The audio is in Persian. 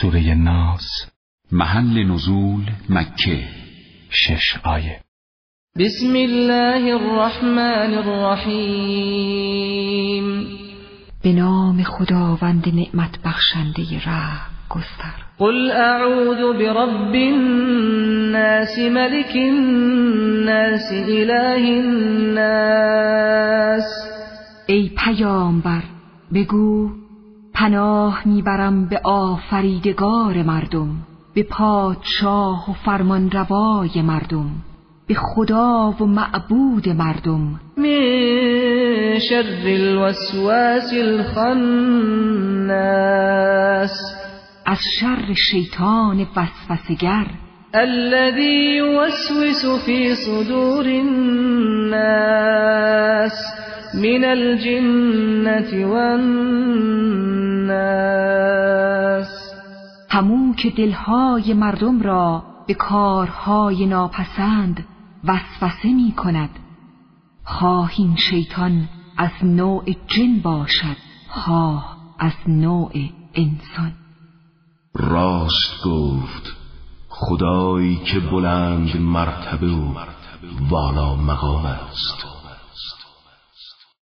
سوره ناس محل نزول مکه. شش آیه. بسم الله الرحمن الرحیم. به نام خداوند نعمت بخشنده رحم گستر. قل اعوذ برب الناس ملك الناس اله الناس. ای پیامبر بگو پناه می‌برم به آفریدگار مردم به پادشاه و فرمانروای مردم به خدا و معبود مردم. من شر الوسواس الخناس. از شر شیطان وسوسگر الذي يوسوس في صدور الناس. من الجنة والناس. همون که دلهای مردم را به کارهای ناپسند وسوسه می کند. خواه این شیطان از نوع جن باشد خواه از نوع انسان. راست گفت خدایی که بلند مرتبه و والا مقام است.